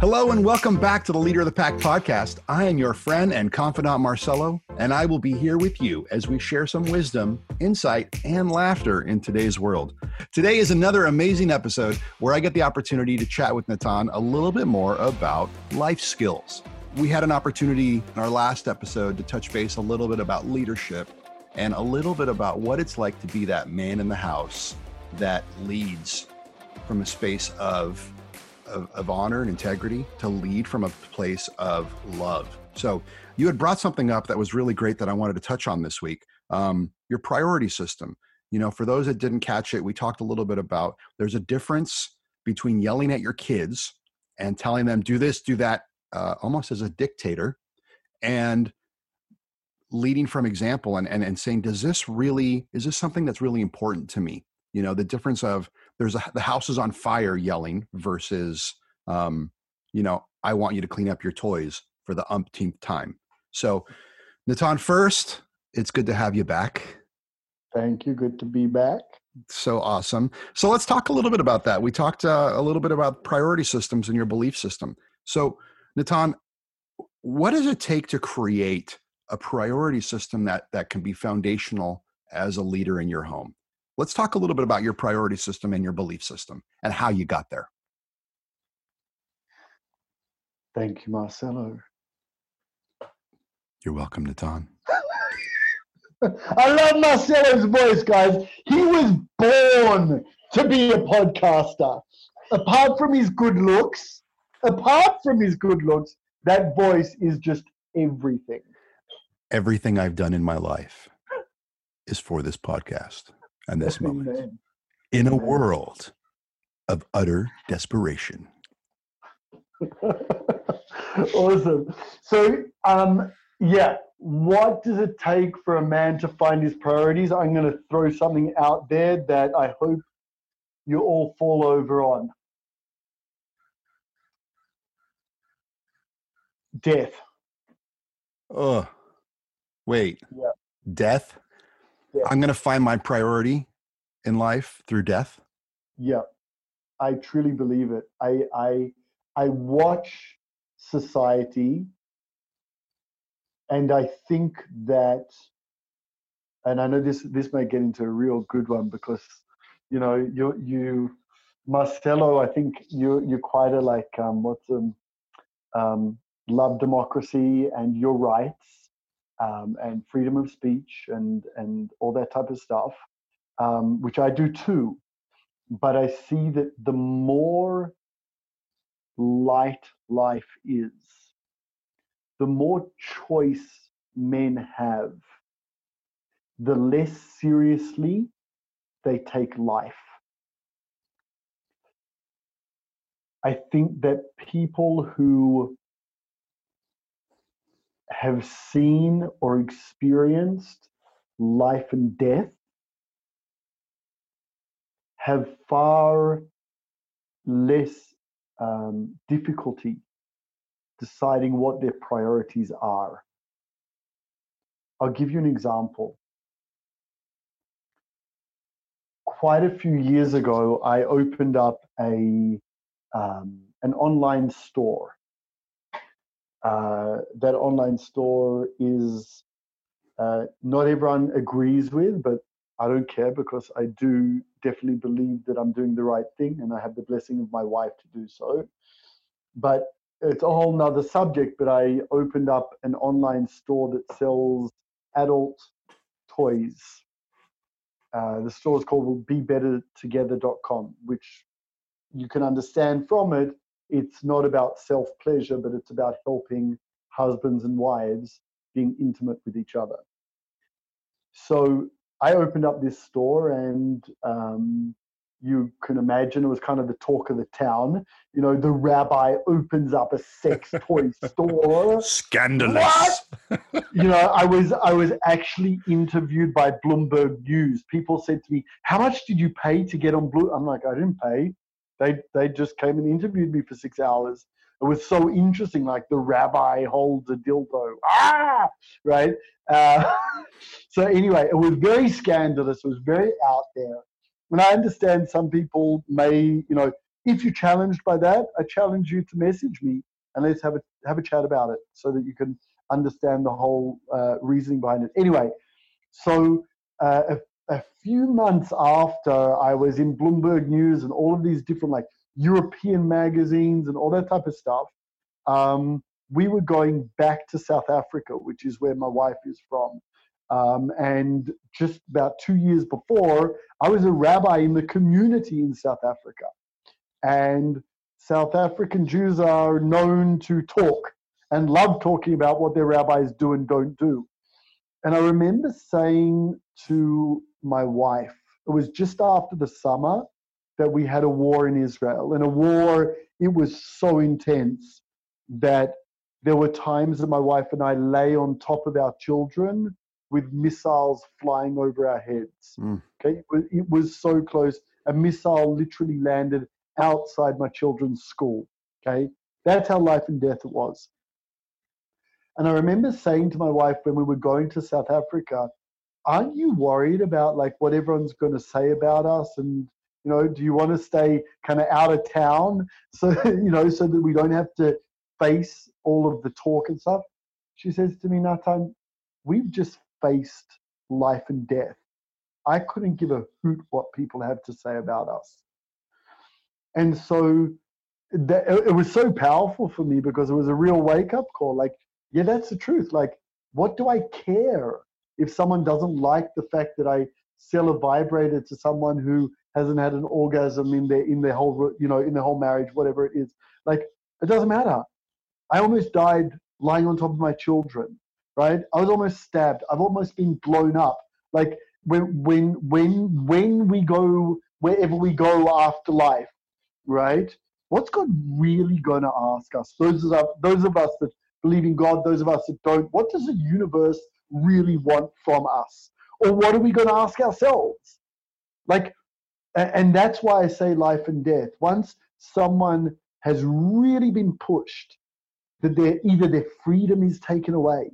Hello and welcome back to the Leader of the Pack podcast. I am your friend and confidant Marcelo, and I will be here with you as we share some wisdom, insight, and laughter in today's world. Today is another amazing episode where I get the opportunity to chat with Natan a little bit more about life skills. We had an opportunity in our last episode to touch base a little bit about leadership and a little bit about what it's like to be that man in the house that leads from a space of of, of honor and integrity to lead from a place of love. So you had brought something up that was really great that I wanted to touch on this week. Um, your priority system. You know, for those that didn't catch it, we talked a little bit about there's a difference between yelling at your kids and telling them do this, do that, uh, almost as a dictator, and leading from example and, and and saying, does this really is this something that's really important to me? You know, the difference of there's a, the house is on fire yelling versus um, you know i want you to clean up your toys for the umpteenth time. So natan first it's good to have you back. Thank you good to be back. So awesome. So let's talk a little bit about that. We talked uh, a little bit about priority systems and your belief system. So natan what does it take to create a priority system that that can be foundational as a leader in your home Let's talk a little bit about your priority system and your belief system and how you got there. Thank you, Marcelo. You're welcome, Natan. I love Marcelo's voice, guys. He was born to be a podcaster. Apart from his good looks, apart from his good looks, that voice is just everything. Everything I've done in my life is for this podcast and this moment. In a world of utter desperation. awesome. So, um, yeah, what does it take for a man to find his priorities? I'm going to throw something out there that I hope you all fall over on. Death. Oh, wait. Yeah. Death? Yeah. I'm going to find my priority in life through death. Yeah, I truly believe it. I I I watch society, and I think that, and I know this this may get into a real good one because, you know, you you, Marcelo, I think you you're quite a like um what's um, um love democracy and your rights um, and freedom of speech and and all that type of stuff, um, which I do too. But I see that the more light life is, the more choice men have, the less seriously they take life. I think that people who have seen or experienced life and death have far less um, difficulty deciding what their priorities are. I'll give you an example. Quite a few years ago, I opened up a um, an online store uh, that online store is uh, not everyone agrees with, but I don't care because I do definitely believe that I'm doing the right thing and I have the blessing of my wife to do so. But it's a whole nother subject. But I opened up an online store that sells adult toys. Uh, the store is called BeBetterTogether.com, which you can understand from it it's not about self pleasure, but it's about helping husbands and wives being intimate with each other. So I opened up this store, and um, you can imagine it was kind of the talk of the town. You know, the rabbi opens up a sex toy store. Scandalous. you know, I was I was actually interviewed by Bloomberg News. People said to me, "How much did you pay to get on Blue?" I'm like, "I didn't pay. They they just came and interviewed me for six hours. It was so interesting. Like the rabbi holds a dildo, ah, right. Uh, so anyway, it was very scandalous. It was very out there. And I understand some people may, you know, if you're challenged by that, I challenge you to message me and let's have a have a chat about it so that you can understand the whole uh, reasoning behind it. Anyway, so uh, a, few months after I was in Bloomberg News and all of these different like European magazines and all that type of stuff, um, we were going back to South Africa, which is where my wife is from. Um, and just about two years before, I was a rabbi in the community in South Africa. And South African Jews are known to talk and love talking about what their rabbis do and don't do. And I remember saying to my wife, it was just after the summer that we had a war in Israel. And a war, it was so intense that there were times that my wife and I lay on top of our children with missiles flying over our heads. Mm. Okay, it was, it was so close. A missile literally landed outside my children's school. Okay, that's how life and death it was. And I remember saying to my wife when we were going to South Africa, aren't you worried about like what everyone's going to say about us? And you know do you want to stay kind of out of town so you know so that we don't have to face all of the talk and stuff? She says to me natan we've just faced life and death. I couldn't give a hoot what people have to say about us. And so that, it was so powerful for me because it was a real wake up call like yeah, that's the truth. Like, what do I care if someone doesn't like the fact that I sell a vibrator to someone who hasn't had an orgasm in their in their whole you know in their whole marriage, whatever it is. Like, it doesn't matter. I almost died lying on top of my children. Right? I was almost stabbed. I've almost been blown up. Like when when when when we go wherever we go after life, right? What's God really going to ask us? Those of those of us that believe in God, those of us that don't, what does the universe really want from us? Or what are we going to ask ourselves? Like, and that's why I say life and death. Once someone has really been pushed, that they either their freedom is taken away,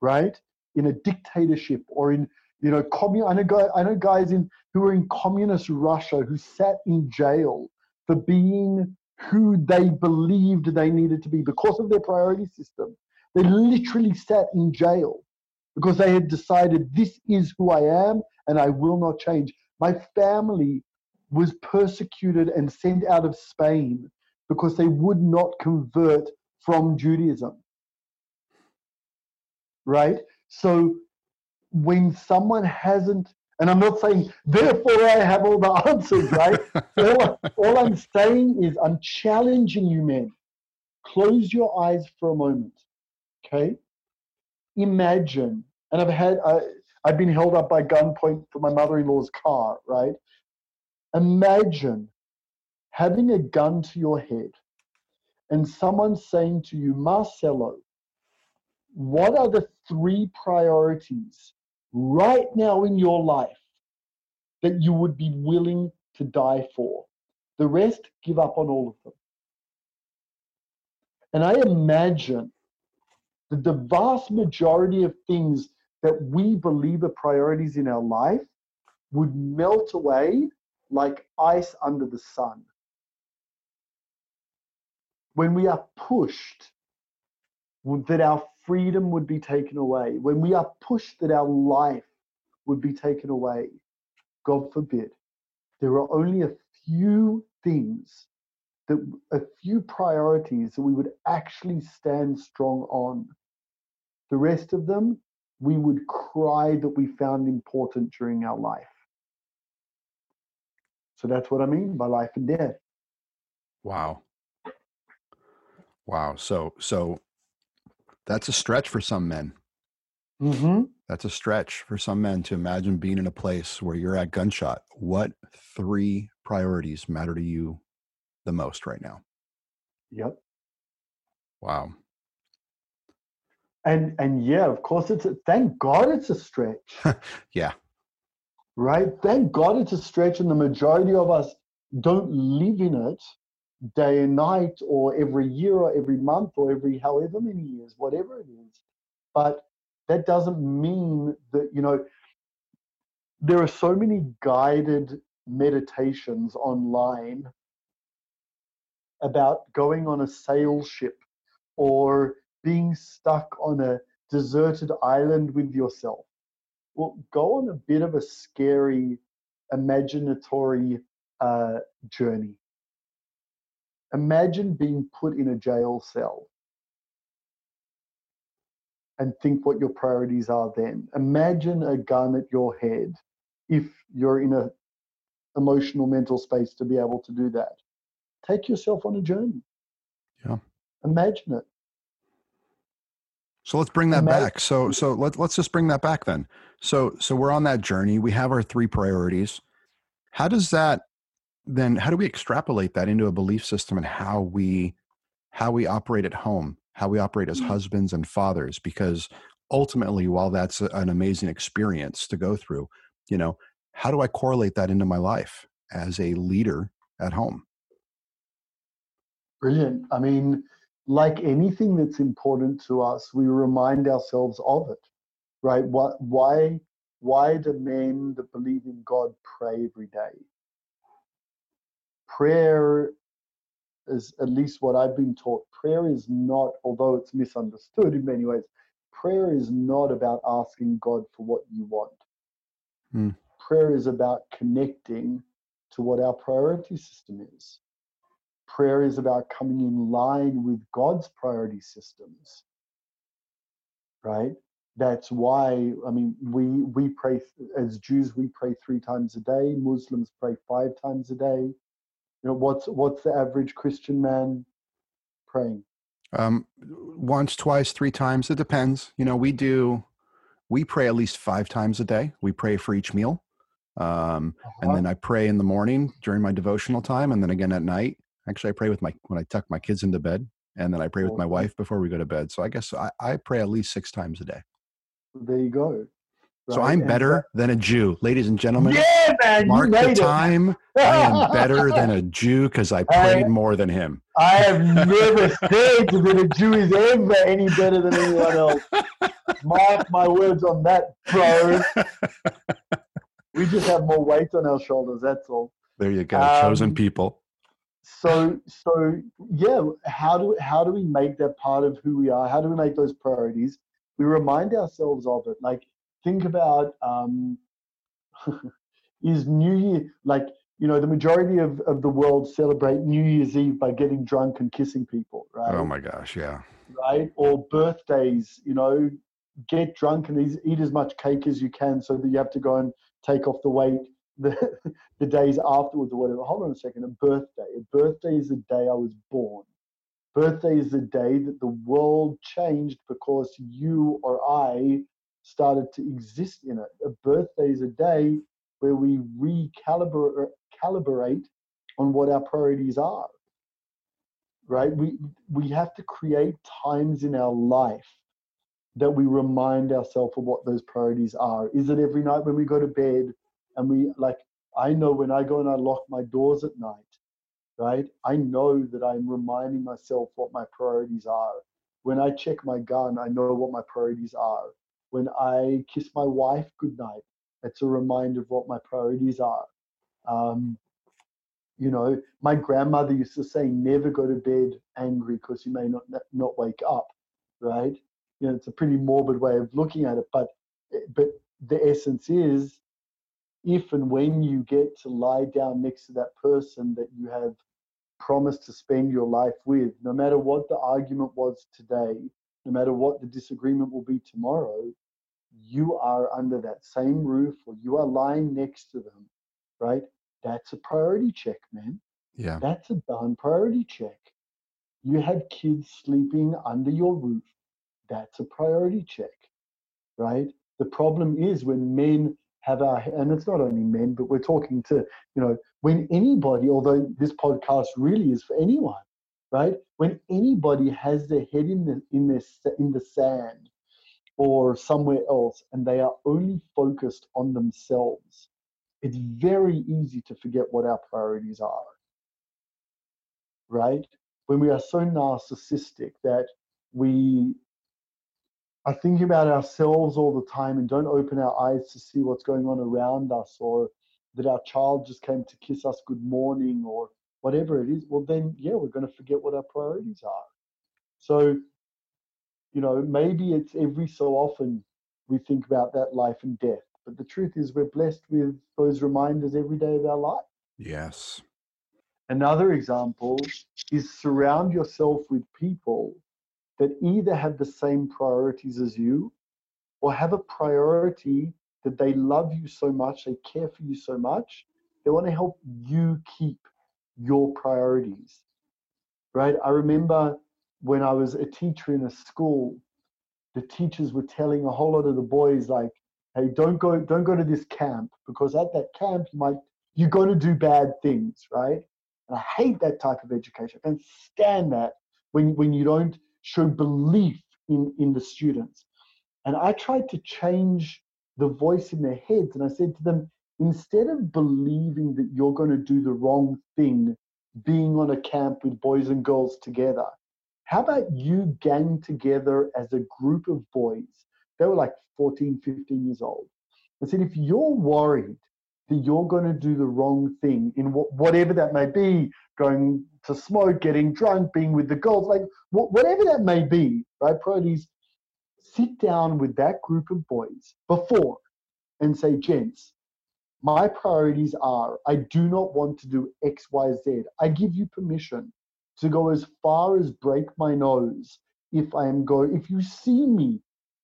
right, in a dictatorship or in you know commun. I know I know guys in who are in communist Russia who sat in jail for being who they believed they needed to be because of their priority system. They literally sat in jail because they had decided this is who I am and I will not change. My family was persecuted and sent out of Spain because they would not convert from Judaism. Right? So when someone hasn't and I'm not saying, therefore, I have all the answers, right? all, all I'm saying is, I'm challenging you, men. Close your eyes for a moment, okay? Imagine, and I've had, I, I've been held up by gunpoint for my mother in law's car, right? Imagine having a gun to your head and someone saying to you, Marcelo, what are the three priorities right now in your life that you would be willing to die for. The rest, give up on all of them. And I imagine that the vast majority of things that we believe are priorities in our life would melt away like ice under the sun. When we are pushed that our freedom would be taken away, when we are pushed that our life would be taken away, God forbid, there are only a few things that a few priorities that we would actually stand strong on. The rest of them, we would cry that we found important during our life. So that's what I mean by life and death. Wow. Wow. So so that's a stretch for some men. Mm-hmm. That's a stretch for some men to imagine being in a place where you're at gunshot. What three priorities matter to you the most right now? Yep. Wow. And and yeah, of course it's a, thank God it's a stretch. yeah. Right? Thank God it's a stretch and the majority of us don't live in it day and night or every year or every month or every however many years, whatever it is. But that doesn't mean that, you know, there are so many guided meditations online about going on a sail ship or being stuck on a deserted island with yourself. Well, go on a bit of a scary, imaginatory uh, journey. Imagine being put in a jail cell and think what your priorities are then. Imagine a gun at your head if you're in a emotional mental space to be able to do that. Take yourself on a journey. Yeah. Imagine it. So let's bring that Imagine. back. So so let, let's just bring that back then. So so we're on that journey. We have our three priorities. How does that then how do we extrapolate that into a belief system and how we how we operate at home, how we operate as mm-hmm. husbands and fathers because ultimately while that's an amazing experience to go through, you know, how do I correlate that into my life as a leader at home? Brilliant. I mean, like anything that's important to us, we remind ourselves of it, right? What, why, why do men that believe in God pray every day? Prayer is, at least what I've been taught, prayer is not, although it's misunderstood in many ways, prayer is not about asking God for what you want. Hmm prayer is about connecting to what our priority system is. Prayer is about coming in line with God's priority systems. Right? That's why, I mean, we we pray as Jews, we pray three times a day. Muslims pray five times a day. You know, what's what's the average Christian man praying? Um, once, twice, three times. It depends. You know, we do we pray at least five times a day. We pray for each meal. Um, uh-huh. And then I pray in the morning during my devotional time, and then again at night. Actually, I pray with my when I tuck my kids into bed, and then I pray with my wife before we go to bed. So I guess I, I pray at least six times a day. There you go. Right? So I'm better than a Jew, ladies and gentlemen. Yeah, man, mark the time. I am better than a Jew because I prayed I, more than him. I have never said that a Jew is ever any better than anyone else. Mark my words on that, bro. we just have more weight on our shoulders. That's all. There you go, um, chosen people. So, so yeah, how do how do we make that part of who we are? How do we make those priorities? We remind ourselves of it. Like, think about um, is New Year like you know the majority of, of the world celebrate New Year's Eve by getting drunk and kissing people, right? Oh my gosh, yeah. Right, or birthdays, you know, get drunk and eat as much cake as you can so that you have to go and take off the weight the, the days afterwards or whatever. Hold on a second. A birthday. A birthday is the day I was born. Birthday is the day that the world changed because you or I started to exist in it. A birthday is a day where we recalibrate calibrate on what our priorities are. Right? We we have to create times in our life that we remind ourselves of what those priorities are. Is it every night when we go to bed and we like I know when I go and I lock my doors at night, right? I know that I'm reminding myself what my priorities are. When I check my gun, I know what my priorities are. When I kiss my wife goodnight, it's a reminder of what my priorities are. Um, you know, my grandmother used to say, never go to bed angry because you may not not wake up, right? you know, it's a pretty morbid way of looking at it, but but the essence is if and when you get to lie down next to that person that you have promised to spend your life with, no matter what the argument was today, no matter what the disagreement will be tomorrow, you are under that same roof or you are lying next to them, right? That's a priority check, man. Yeah. That's a done priority check. You have kids sleeping under your roof that's a priority check, right? The problem is when men have our, and it's not only men, but we're talking to, you know, when anybody, although this podcast really is for anyone, right? When anybody has their head in the in their in the sand or somewhere else, and they are only focused on themselves, it's very easy to forget what our priorities are, right? When we are so narcissistic that we are thinking about ourselves all the time and don't open our eyes to see what's going on around us or that our child just came to kiss us good morning or whatever it is, well, then, yeah, we're going to forget what our priorities are. So, you know, maybe it's every so often we think about that life and death. But the truth is, we're blessed with those reminders every day of our life. Yes. Another example is surround yourself with people that either have the same priorities as you or have a priority that they love you so much, they care for you so much, they want to help you keep your priorities. Right? I remember when I was a teacher in a school, the teachers were telling a whole lot of the boys like, hey, don't go, don't go to this camp because at that camp you might you're going to do bad things, right? And I hate that type of education. I can't stand that when when you don't show belief in in the students. And I tried to change the voice in their heads, and I said to them, instead of believing that you're going to do the wrong thing, being on a camp with boys and girls together, how about you gang together as a group of boys? They were like 14, 15 years old. I said, if you're worried that you're going to do the wrong thing in whatever that may be, going to smoke, getting drunk, being with the girls, like whatever that may be, right? Priorities. Sit down with that group of boys before and say, gents, my priorities are I do not want to do X, Y, Z. I give you permission to go as far as break my nose if I am going, if you see me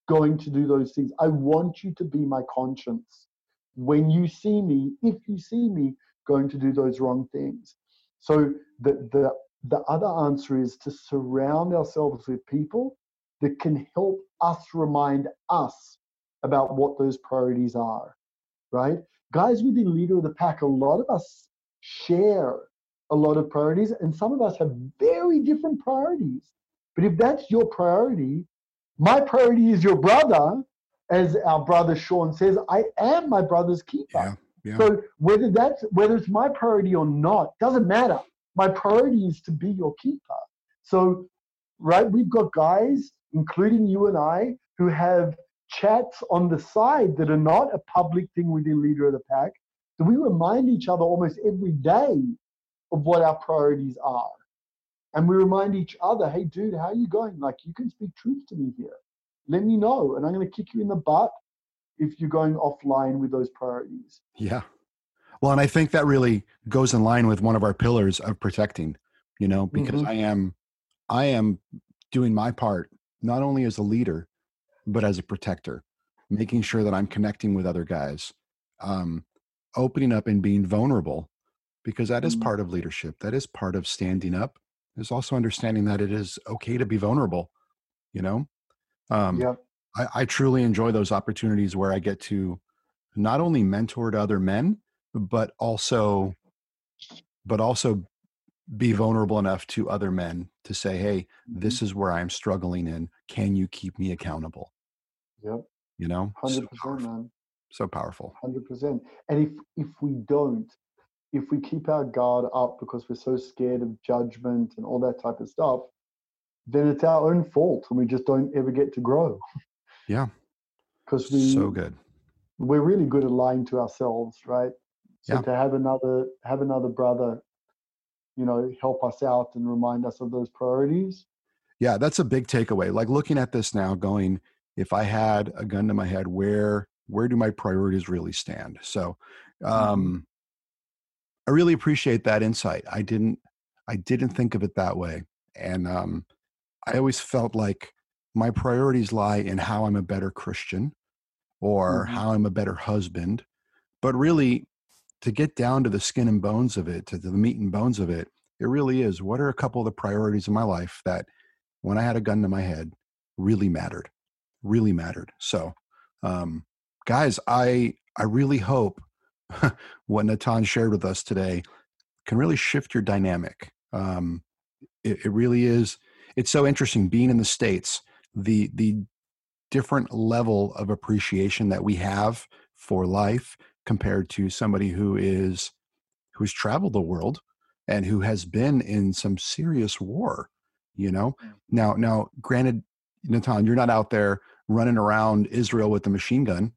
going to do those things, I want you to be my conscience when you see me, if you see me going to do those wrong things. So the the the other answer is to surround ourselves with people that can help us remind us about what those priorities are. Right? Guys within leader of the pack, a lot of us share a lot of priorities, and some of us have very different priorities. But if that's your priority, my priority is your brother, as our brother Sean says, I am my brother's keeper. Yeah, yeah. So whether that's whether it's my priority or not doesn't matter. My priority is to be your keeper. So, right, we've got guys, including you and I, who have chats on the side that are not a public thing within Leader of the Pack. So we remind each other almost every day of what our priorities are. And we remind each other, hey, dude, how are you going? Like, you can speak truth to me here let me know and I'm going to kick you in the butt if you're going offline with those priorities. Yeah. Well, and I think that really goes in line with one of our pillars of protecting, you know, because mm-hmm. I am I am doing my part not only as a leader but as a protector, making sure that I'm connecting with other guys, um, opening up and being vulnerable because that is mm-hmm. part of leadership. That is part of standing up. There's also understanding that it is okay to be vulnerable, you know? Um, yep. I, I truly enjoy those opportunities where I get to not only mentor to other men, but also, but also be vulnerable enough to other men to say, "Hey, this mm-hmm. is where I'm struggling in. Can you keep me accountable?" Yep. You know, hundred so percent, man. So powerful. Hundred percent. And if if we don't, if we keep our guard up because we're so scared of judgment and all that type of stuff, then it's our own fault and we just don't ever get to grow. Yeah. Because we so good. We're really good at lying to ourselves, right? So yeah. to have another have another brother, you know, help us out and remind us of those priorities. Yeah, that's a big takeaway. Like looking at this now, going, if I had a gun to my head, where where do my priorities really stand? So um mm-hmm. I really appreciate that insight. I didn't I didn't think of it that way. And um I always felt like my priorities lie in how I'm a better Christian or mm-hmm. how I'm a better husband. But really, to get down to the skin and bones of it, to the meat and bones of it, it really is what are a couple of the priorities in my life that when I had a gun to my head really mattered, really mattered. So, um, guys, I I really hope what Natan shared with us today can really shift your dynamic. Um, it, it really is it's so interesting being in the states the the different level of appreciation that we have for life compared to somebody who is who's traveled the world and who has been in some serious war you know? Mm. Now now granted natan you're not out there running around israel with a machine gun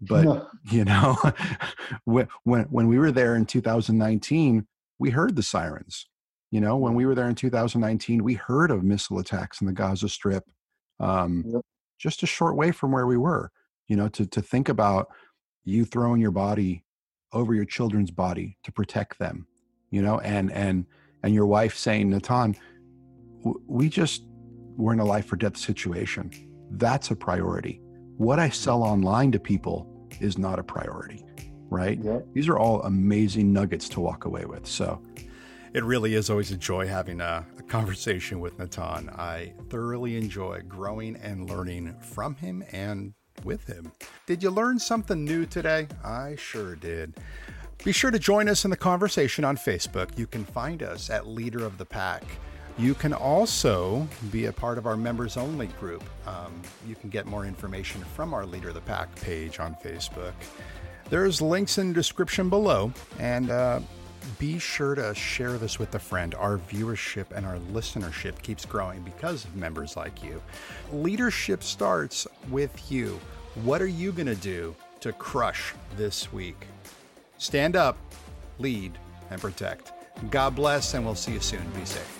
but you know, when, when when we were there in 2019, we heard the sirens. You know, when we were there in 2019, we heard of missile attacks in the Gaza Strip, um, yep. just a short way from where we were. You know, to to think about you throwing your body over your children's body to protect them. You know, and and and your wife saying, Natan, we just we're in a life or death situation. That's a priority. What I sell online to people is not a priority, right? Yep. These are all amazing nuggets to walk away with. So it really is always a joy having a, a, conversation with Natan. I thoroughly enjoy growing and learning from him and with him. Did you learn something new today? I sure did. Be sure to join us in the conversation on Facebook. You can find us at Leader of the Pack. You can also be a part of our members only group. Um, you can get more information from our Leader of the Pack page on Facebook. There's links in the description below, and uh, be sure to share this with a friend. Our viewership and our listenership keeps growing because of members like you. Leadership starts with you. What are you going to do to crush this week? Stand up, lead, and protect. God bless, and we'll see you soon. Be safe.